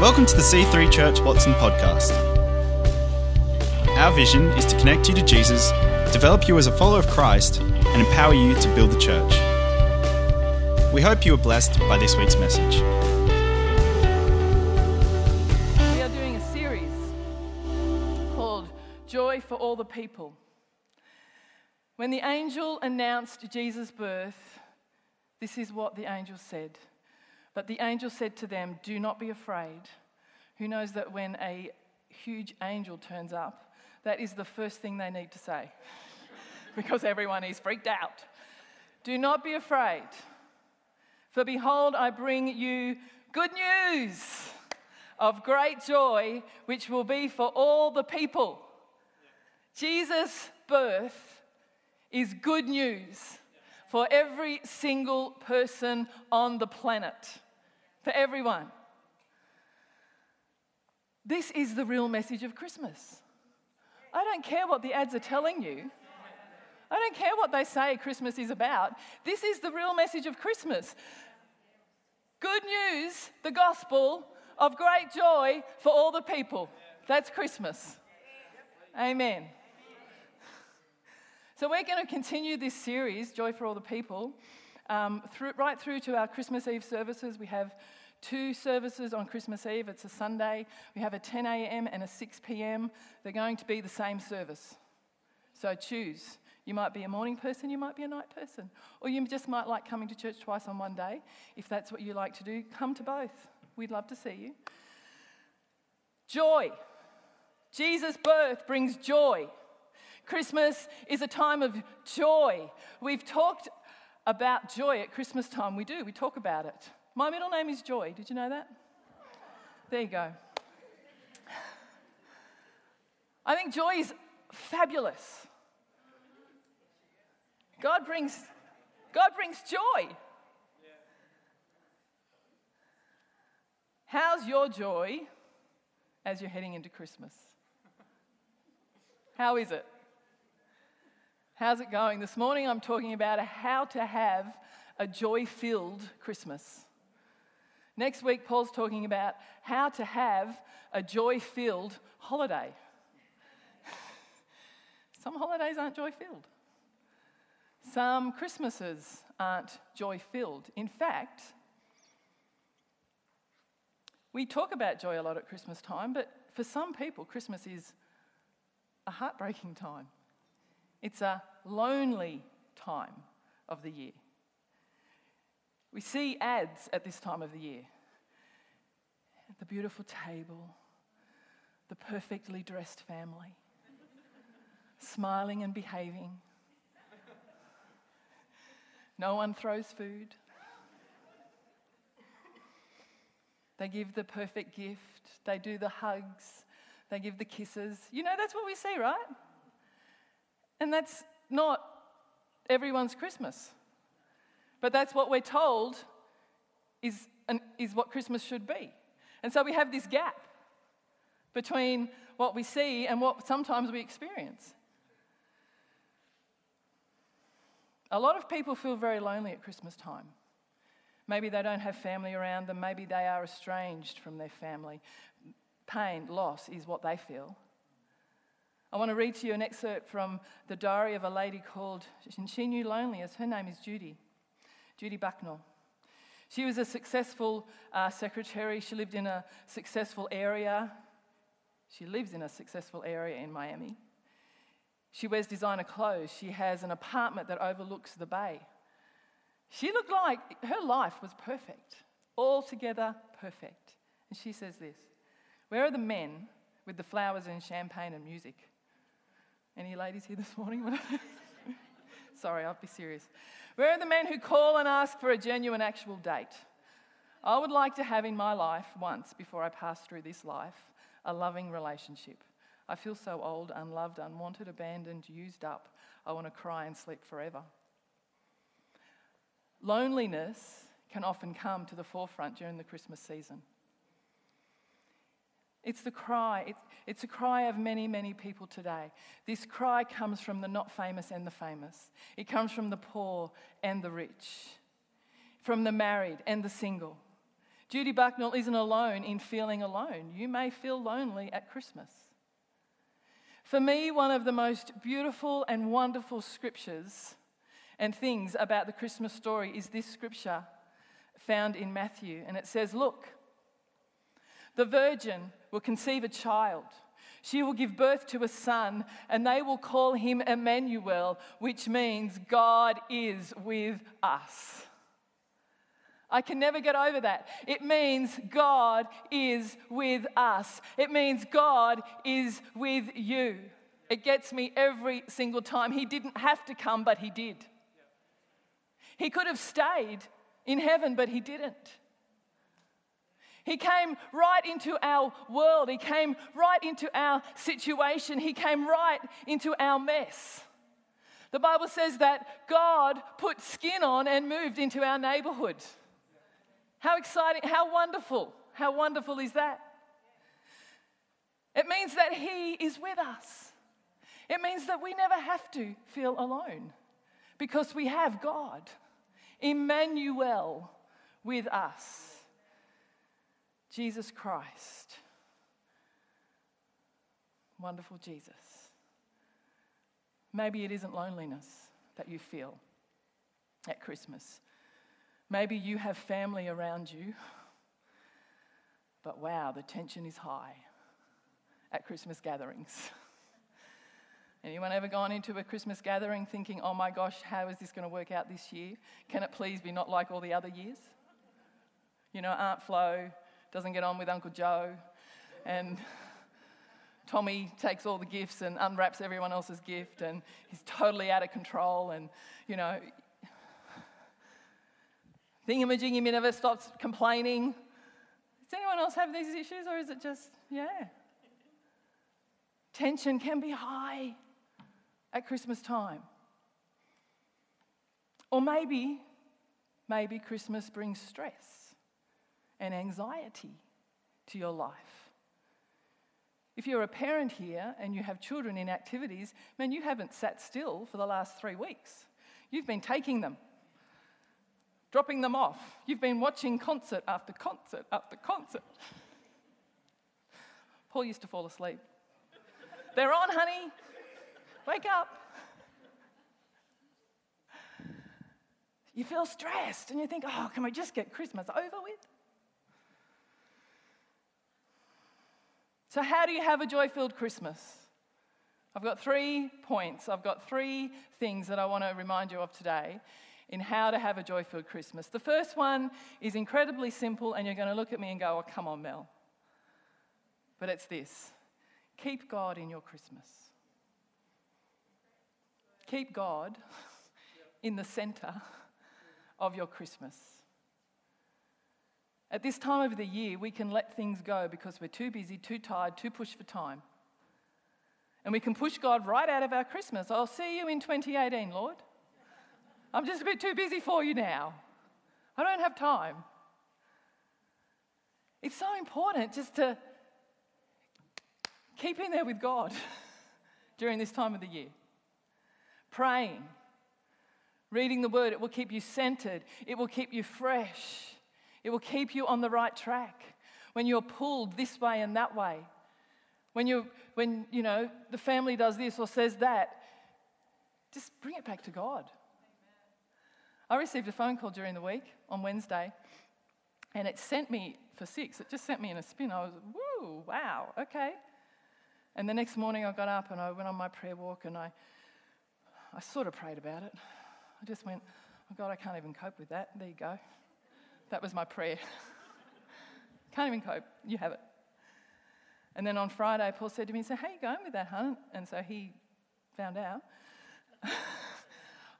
Welcome to the C3 Church Watson podcast. Our vision is to connect you to Jesus, develop you as a follower of Christ, and empower you to build the church. We hope you are blessed by this week's message. We are doing a series called Joy for All the People. When the angel announced Jesus' birth, this is what the angel said. But the angel said to them, Do not be afraid. Who knows that when a huge angel turns up, that is the first thing they need to say because everyone is freaked out. Do not be afraid. For behold, I bring you good news of great joy, which will be for all the people. Jesus' birth is good news for every single person on the planet, for everyone. This is the real message of Christmas. I don't care what the ads are telling you. I don't care what they say Christmas is about. This is the real message of Christmas. Good news, the gospel of great joy for all the people. That's Christmas. Amen. So, we're going to continue this series, Joy for All the People, um, through, right through to our Christmas Eve services. We have two services on Christmas Eve. It's a Sunday. We have a 10 a.m. and a 6 p.m. They're going to be the same service. So, choose. You might be a morning person, you might be a night person, or you just might like coming to church twice on one day. If that's what you like to do, come to both. We'd love to see you. Joy. Jesus' birth brings joy. Christmas is a time of joy. We've talked about joy at Christmas time. We do, we talk about it. My middle name is Joy. Did you know that? There you go. I think joy is fabulous. God brings, God brings joy. How's your joy as you're heading into Christmas? How is it? How's it going? This morning I'm talking about how to have a joy filled Christmas. Next week, Paul's talking about how to have a joy filled holiday. Some holidays aren't joy filled. Some Christmases aren't joy filled. In fact, we talk about joy a lot at Christmas time, but for some people, Christmas is a heartbreaking time. It's a lonely time of the year. We see ads at this time of the year the beautiful table, the perfectly dressed family, smiling and behaving. No one throws food. They give the perfect gift. They do the hugs. They give the kisses. You know, that's what we see, right? And that's not everyone's Christmas. But that's what we're told is, an, is what Christmas should be. And so we have this gap between what we see and what sometimes we experience. A lot of people feel very lonely at Christmas time. Maybe they don't have family around them, maybe they are estranged from their family. Pain, loss is what they feel. I want to read to you an excerpt from the diary of a lady called, and she knew loneliness. Her name is Judy, Judy Bucknell. She was a successful uh, secretary. She lived in a successful area. She lives in a successful area in Miami. She wears designer clothes. She has an apartment that overlooks the bay. She looked like her life was perfect, altogether perfect. And she says this Where are the men with the flowers and champagne and music? Any ladies here this morning? Sorry, I'll be serious. Where are the men who call and ask for a genuine, actual date? I would like to have in my life once before I pass through this life a loving relationship. I feel so old, unloved, unwanted, abandoned, used up. I want to cry and sleep forever. Loneliness can often come to the forefront during the Christmas season. It's the cry. It's, it's a cry of many, many people today. This cry comes from the not famous and the famous. It comes from the poor and the rich, from the married and the single. Judy Bucknell isn't alone in feeling alone. You may feel lonely at Christmas. For me, one of the most beautiful and wonderful scriptures and things about the Christmas story is this scripture found in Matthew. And it says, Look, the virgin will conceive a child. She will give birth to a son, and they will call him Emmanuel, which means God is with us. I can never get over that. It means God is with us. It means God is with you. It gets me every single time. He didn't have to come, but He did. He could have stayed in heaven, but He didn't. He came right into our world. He came right into our situation. He came right into our mess. The Bible says that God put skin on and moved into our neighborhood. How exciting, how wonderful, how wonderful is that? It means that He is with us. It means that we never have to feel alone because we have God, Emmanuel, with us. Jesus Christ. Wonderful Jesus. Maybe it isn't loneliness that you feel at Christmas. Maybe you have family around you, but wow, the tension is high at Christmas gatherings. Anyone ever gone into a Christmas gathering thinking, oh my gosh, how is this going to work out this year? Can it please be not like all the other years? You know, Aunt Flo doesn't get on with Uncle Joe, and Tommy takes all the gifts and unwraps everyone else's gift, and he's totally out of control, and you know, thingamajiggy never stops complaining. Does anyone else have these issues, or is it just, yeah? Tension can be high at Christmas time. Or maybe, maybe Christmas brings stress and anxiety to your life. If you're a parent here and you have children in activities, man, you haven't sat still for the last three weeks. You've been taking them dropping them off. You've been watching concert after concert after concert. Paul used to fall asleep. They're on, honey. Wake up. You feel stressed and you think, oh, can we just get Christmas over with? So, how do you have a joy filled Christmas? I've got three points. I've got three things that I want to remind you of today in how to have a joy filled Christmas. The first one is incredibly simple, and you're going to look at me and go, Oh, come on, Mel. But it's this keep God in your Christmas. Keep God in the center of your Christmas. At this time of the year, we can let things go because we're too busy, too tired, too pushed for time. And we can push God right out of our Christmas. I'll see you in 2018, Lord. I'm just a bit too busy for you now. I don't have time. It's so important just to keep in there with God during this time of the year. Praying, reading the word, it will keep you centered, it will keep you fresh, it will keep you on the right track when you're pulled this way and that way. When you when you know the family does this or says that, just bring it back to God. I received a phone call during the week on Wednesday, and it sent me for six. It just sent me in a spin. I was, woo, wow, okay. And the next morning I got up and I went on my prayer walk and I, I sort of prayed about it. I just went, oh God, I can't even cope with that. There you go. That was my prayer. can't even cope. You have it. And then on Friday, Paul said to me, so how are you going with that, hun? And so he found out.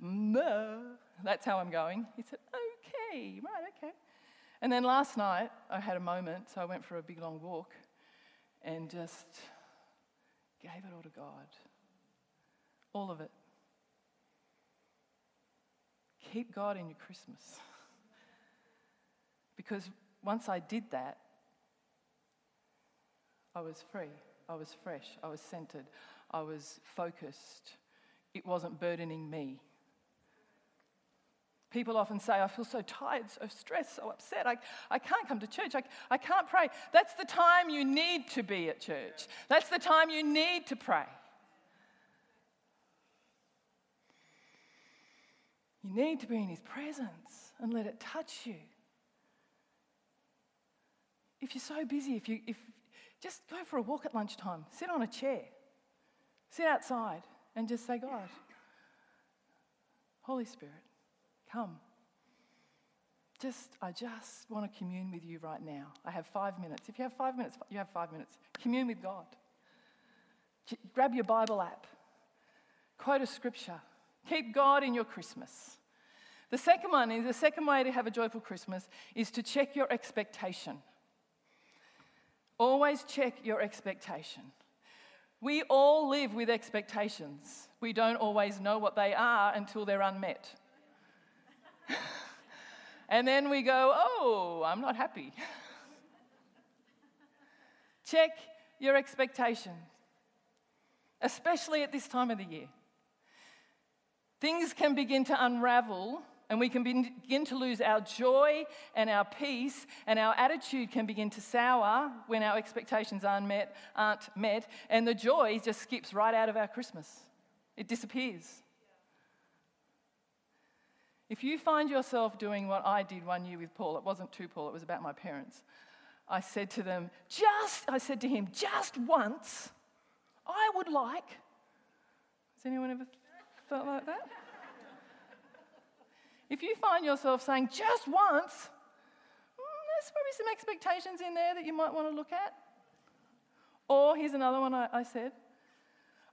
no. That's how I'm going. He said, Okay, right, okay. And then last night, I had a moment, so I went for a big long walk and just gave it all to God. All of it. Keep God in your Christmas. Because once I did that, I was free. I was fresh. I was centered. I was focused. It wasn't burdening me. People often say, I feel so tired, so stressed, so upset. I, I can't come to church. I, I can't pray. That's the time you need to be at church. That's the time you need to pray. You need to be in His presence and let it touch you. If you're so busy, if you if just go for a walk at lunchtime, sit on a chair, sit outside, and just say, God, Holy Spirit, come. Just, I just want to commune with you right now. I have five minutes. If you have five minutes, you have five minutes. Commune with God. Grab your Bible app, quote a scripture, keep God in your Christmas. The second one is the second way to have a joyful Christmas is to check your expectation. Always check your expectation. We all live with expectations. We don't always know what they are until they're unmet. and then we go, oh, I'm not happy. check your expectations, especially at this time of the year. Things can begin to unravel and we can begin to lose our joy and our peace, and our attitude can begin to sour when our expectations aren't met, aren't met, and the joy just skips right out of our Christmas. It disappears. If you find yourself doing what I did one year with Paul, it wasn't to Paul, it was about my parents. I said to them, just, I said to him, just once, I would like. Has anyone ever felt like that? If you find yourself saying just once, mm, there's probably some expectations in there that you might want to look at. Or here's another one I, I said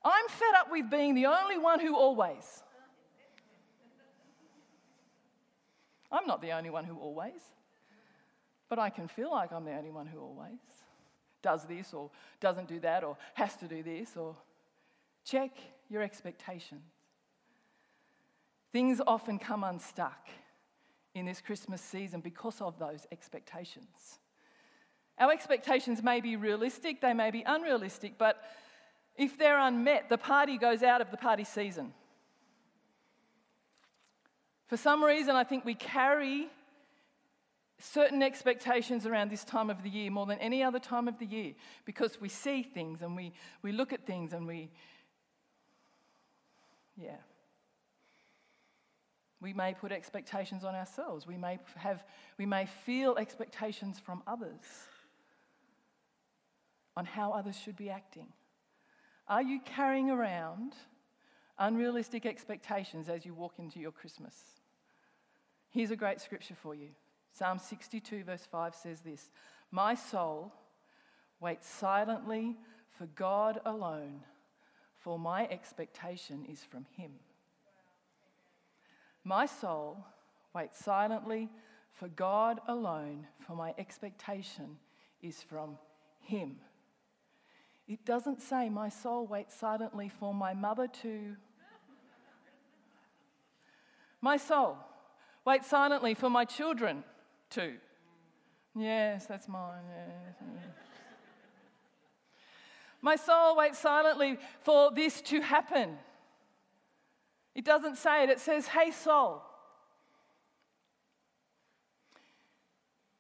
I'm fed up with being the only one who always. I'm not the only one who always, but I can feel like I'm the only one who always does this or doesn't do that or has to do this or check your expectations. Things often come unstuck in this Christmas season because of those expectations. Our expectations may be realistic, they may be unrealistic, but if they're unmet, the party goes out of the party season. For some reason, I think we carry certain expectations around this time of the year more than any other time of the year because we see things and we, we look at things and we, yeah. We may put expectations on ourselves. We may, have, we may feel expectations from others on how others should be acting. Are you carrying around unrealistic expectations as you walk into your Christmas? Here's a great scripture for you Psalm 62, verse 5 says this My soul waits silently for God alone, for my expectation is from Him. My soul waits silently for God alone, for my expectation is from Him. It doesn't say, My soul waits silently for my mother to. My soul waits silently for my children to. Yes, that's mine. Yes. My soul waits silently for this to happen. It doesn't say it, it says, Hey, soul.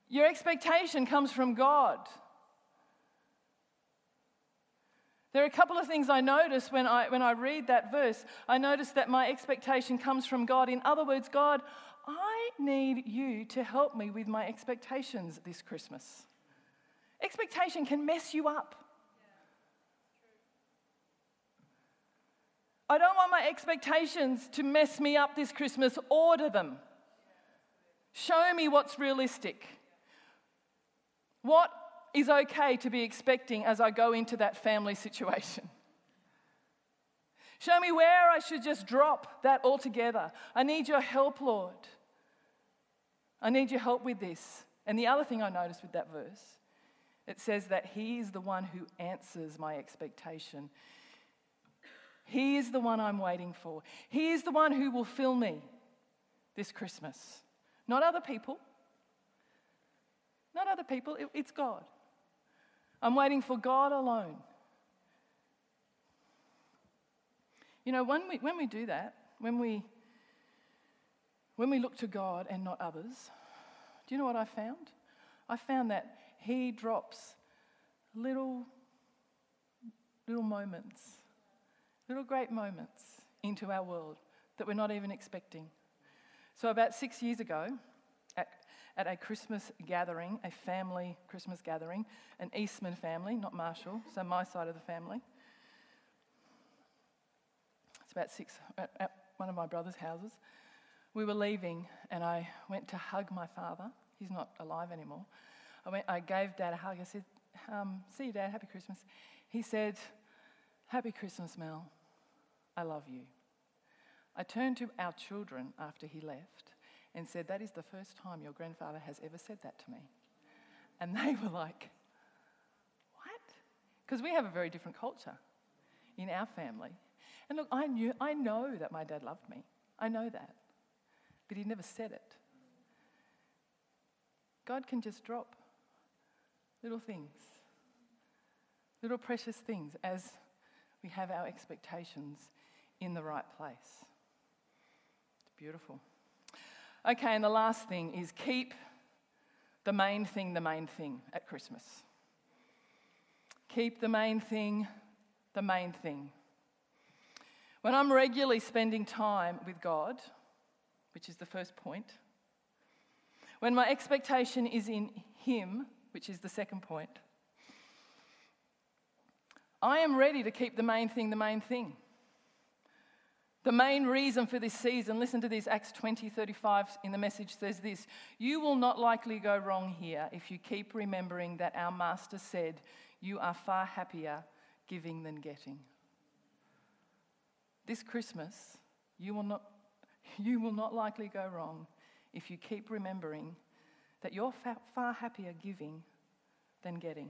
Your expectation comes from God. There are a couple of things I notice when I, when I read that verse. I notice that my expectation comes from God. In other words, God, I need you to help me with my expectations this Christmas. Expectation can mess you up. I don't want my expectations to mess me up this Christmas. Order them. Show me what's realistic. What is okay to be expecting as I go into that family situation? Show me where I should just drop that altogether. I need your help, Lord. I need your help with this. And the other thing I noticed with that verse, it says that He is the one who answers my expectation. He is the one I'm waiting for. He is the one who will fill me this Christmas. Not other people. Not other people, it's God. I'm waiting for God alone. You know, when we, when we do that, when we, when we look to God and not others, do you know what I found? I found that He drops little, little moments, little great moments into our world that we're not even expecting. So, about six years ago, at, at a Christmas gathering, a family Christmas gathering, an Eastman family, not Marshall, so my side of the family. It's about six, at, at one of my brother's houses. We were leaving, and I went to hug my father. He's not alive anymore. I, went, I gave Dad a hug. I said, um, See you, Dad. Happy Christmas. He said, Happy Christmas, Mel. I love you. I turned to our children after he left and said, That is the first time your grandfather has ever said that to me. And they were like, What? Because we have a very different culture in our family. And look, I knew, I know that my dad loved me. I know that. But he never said it. God can just drop little things, little precious things as we have our expectations in the right place. It's beautiful. Okay, and the last thing is keep the main thing the main thing at Christmas. Keep the main thing the main thing. When I'm regularly spending time with God, which is the first point, when my expectation is in Him, which is the second point, I am ready to keep the main thing the main thing. The main reason for this season, listen to this, Acts 20 35 in the message says this You will not likely go wrong here if you keep remembering that our Master said, You are far happier giving than getting. This Christmas, you will not, you will not likely go wrong if you keep remembering that you're far happier giving than getting.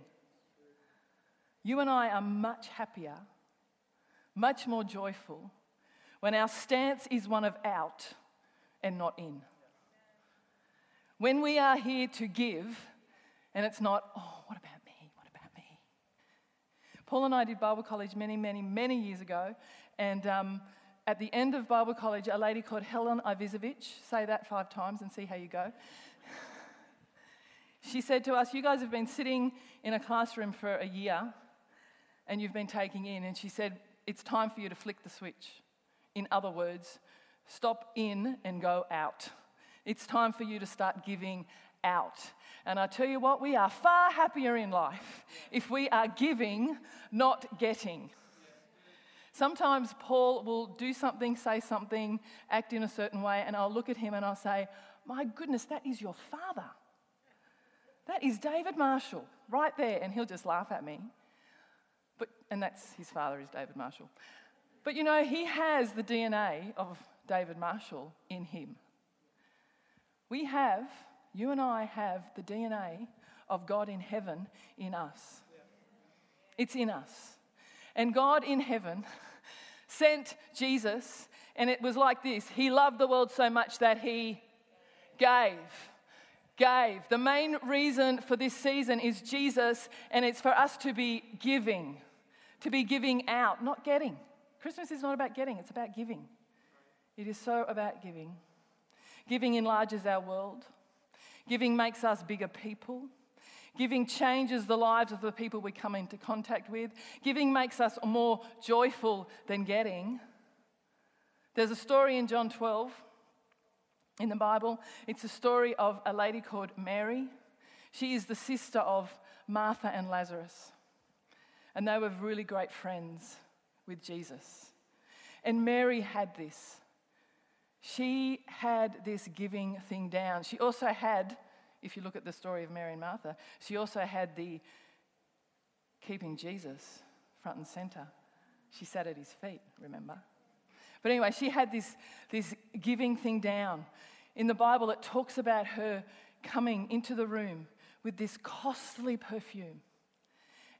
You and I are much happier, much more joyful when our stance is one of out and not in. When we are here to give and it's not, oh, what about me? What about me? Paul and I did Bible college many, many, many years ago. And um, at the end of Bible college, a lady called Helen Ivizovich, say that five times and see how you go. she said to us, You guys have been sitting in a classroom for a year and you've been taking in. And she said, It's time for you to flick the switch. In other words, stop in and go out. It's time for you to start giving out. And I tell you what, we are far happier in life if we are giving, not getting. Sometimes Paul will do something, say something, act in a certain way, and I'll look at him and I'll say, My goodness, that is your father. That is David Marshall right there. And he'll just laugh at me. But, and that's his father is David Marshall. But you know, he has the DNA of David Marshall in him. We have, you and I have the DNA of God in heaven in us. It's in us. And God in heaven sent Jesus, and it was like this He loved the world so much that He gave. Gave. The main reason for this season is Jesus, and it's for us to be giving, to be giving out, not getting. Christmas is not about getting, it's about giving. It is so about giving. Giving enlarges our world, giving makes us bigger people. Giving changes the lives of the people we come into contact with. Giving makes us more joyful than getting. There's a story in John 12 in the Bible. It's a story of a lady called Mary. She is the sister of Martha and Lazarus. And they were really great friends with Jesus. And Mary had this. She had this giving thing down. She also had, if you look at the story of Mary and Martha, she also had the keeping Jesus front and center. She sat at his feet, remember? But anyway, she had this, this giving thing down. In the Bible, it talks about her coming into the room with this costly perfume,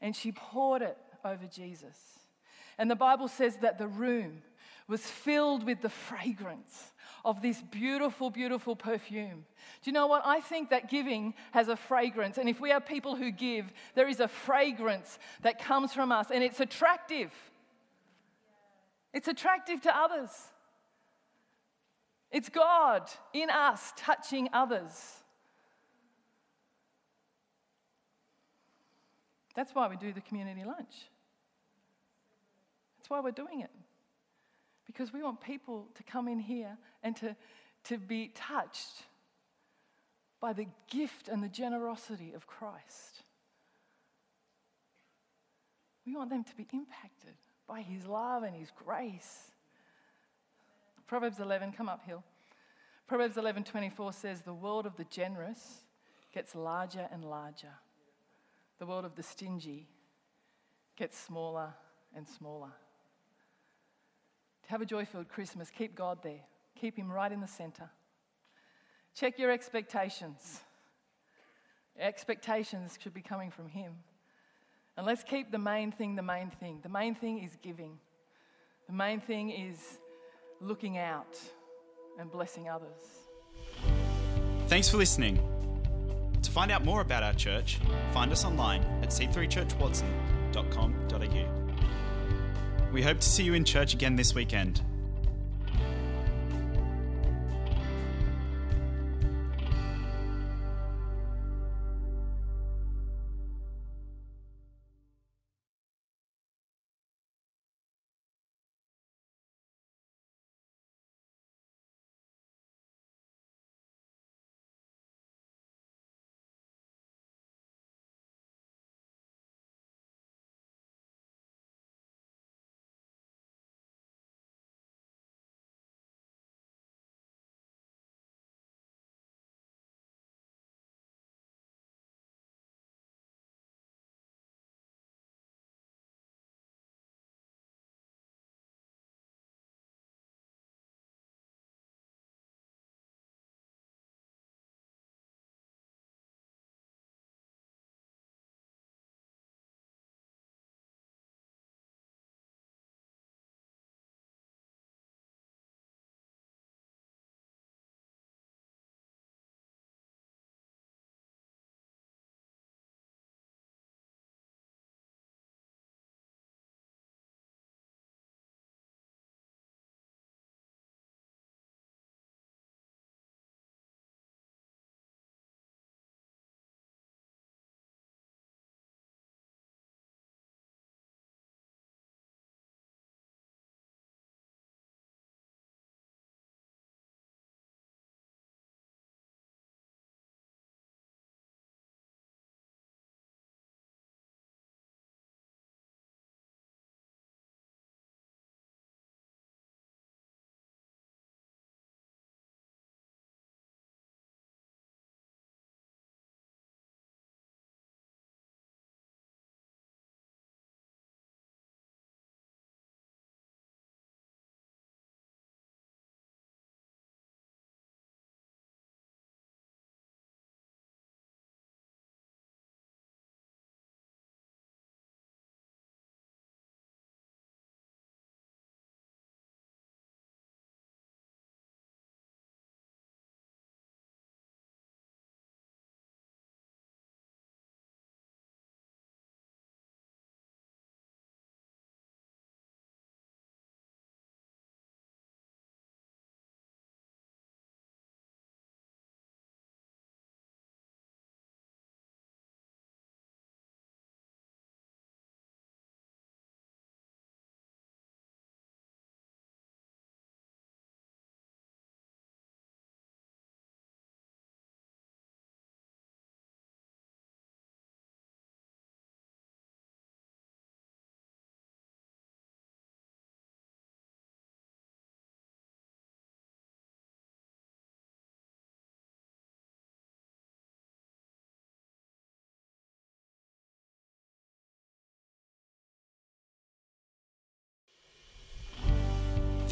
and she poured it over Jesus. And the Bible says that the room was filled with the fragrance of this beautiful, beautiful perfume. Do you know what? I think that giving has a fragrance. And if we are people who give, there is a fragrance that comes from us, and it's attractive. It's attractive to others. It's God in us touching others. That's why we do the community lunch. That's why we're doing it. Because we want people to come in here and to, to be touched by the gift and the generosity of Christ. We want them to be impacted by his love and his grace. Proverbs 11, come up, Hill. Proverbs 11:24 says the world of the generous gets larger and larger. The world of the stingy gets smaller and smaller. To have a joy-filled Christmas, keep God there. Keep him right in the center. Check your expectations. Expectations should be coming from him. And let's keep the main thing the main thing. The main thing is giving. The main thing is looking out and blessing others. Thanks for listening. To find out more about our church, find us online at c3churchwatson.com.au. We hope to see you in church again this weekend.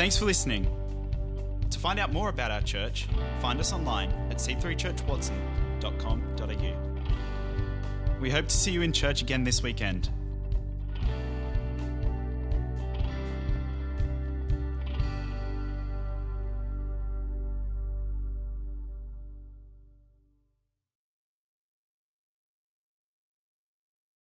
Thanks for listening. To find out more about our church, find us online at c3churchwatson.com.au. We hope to see you in church again this weekend.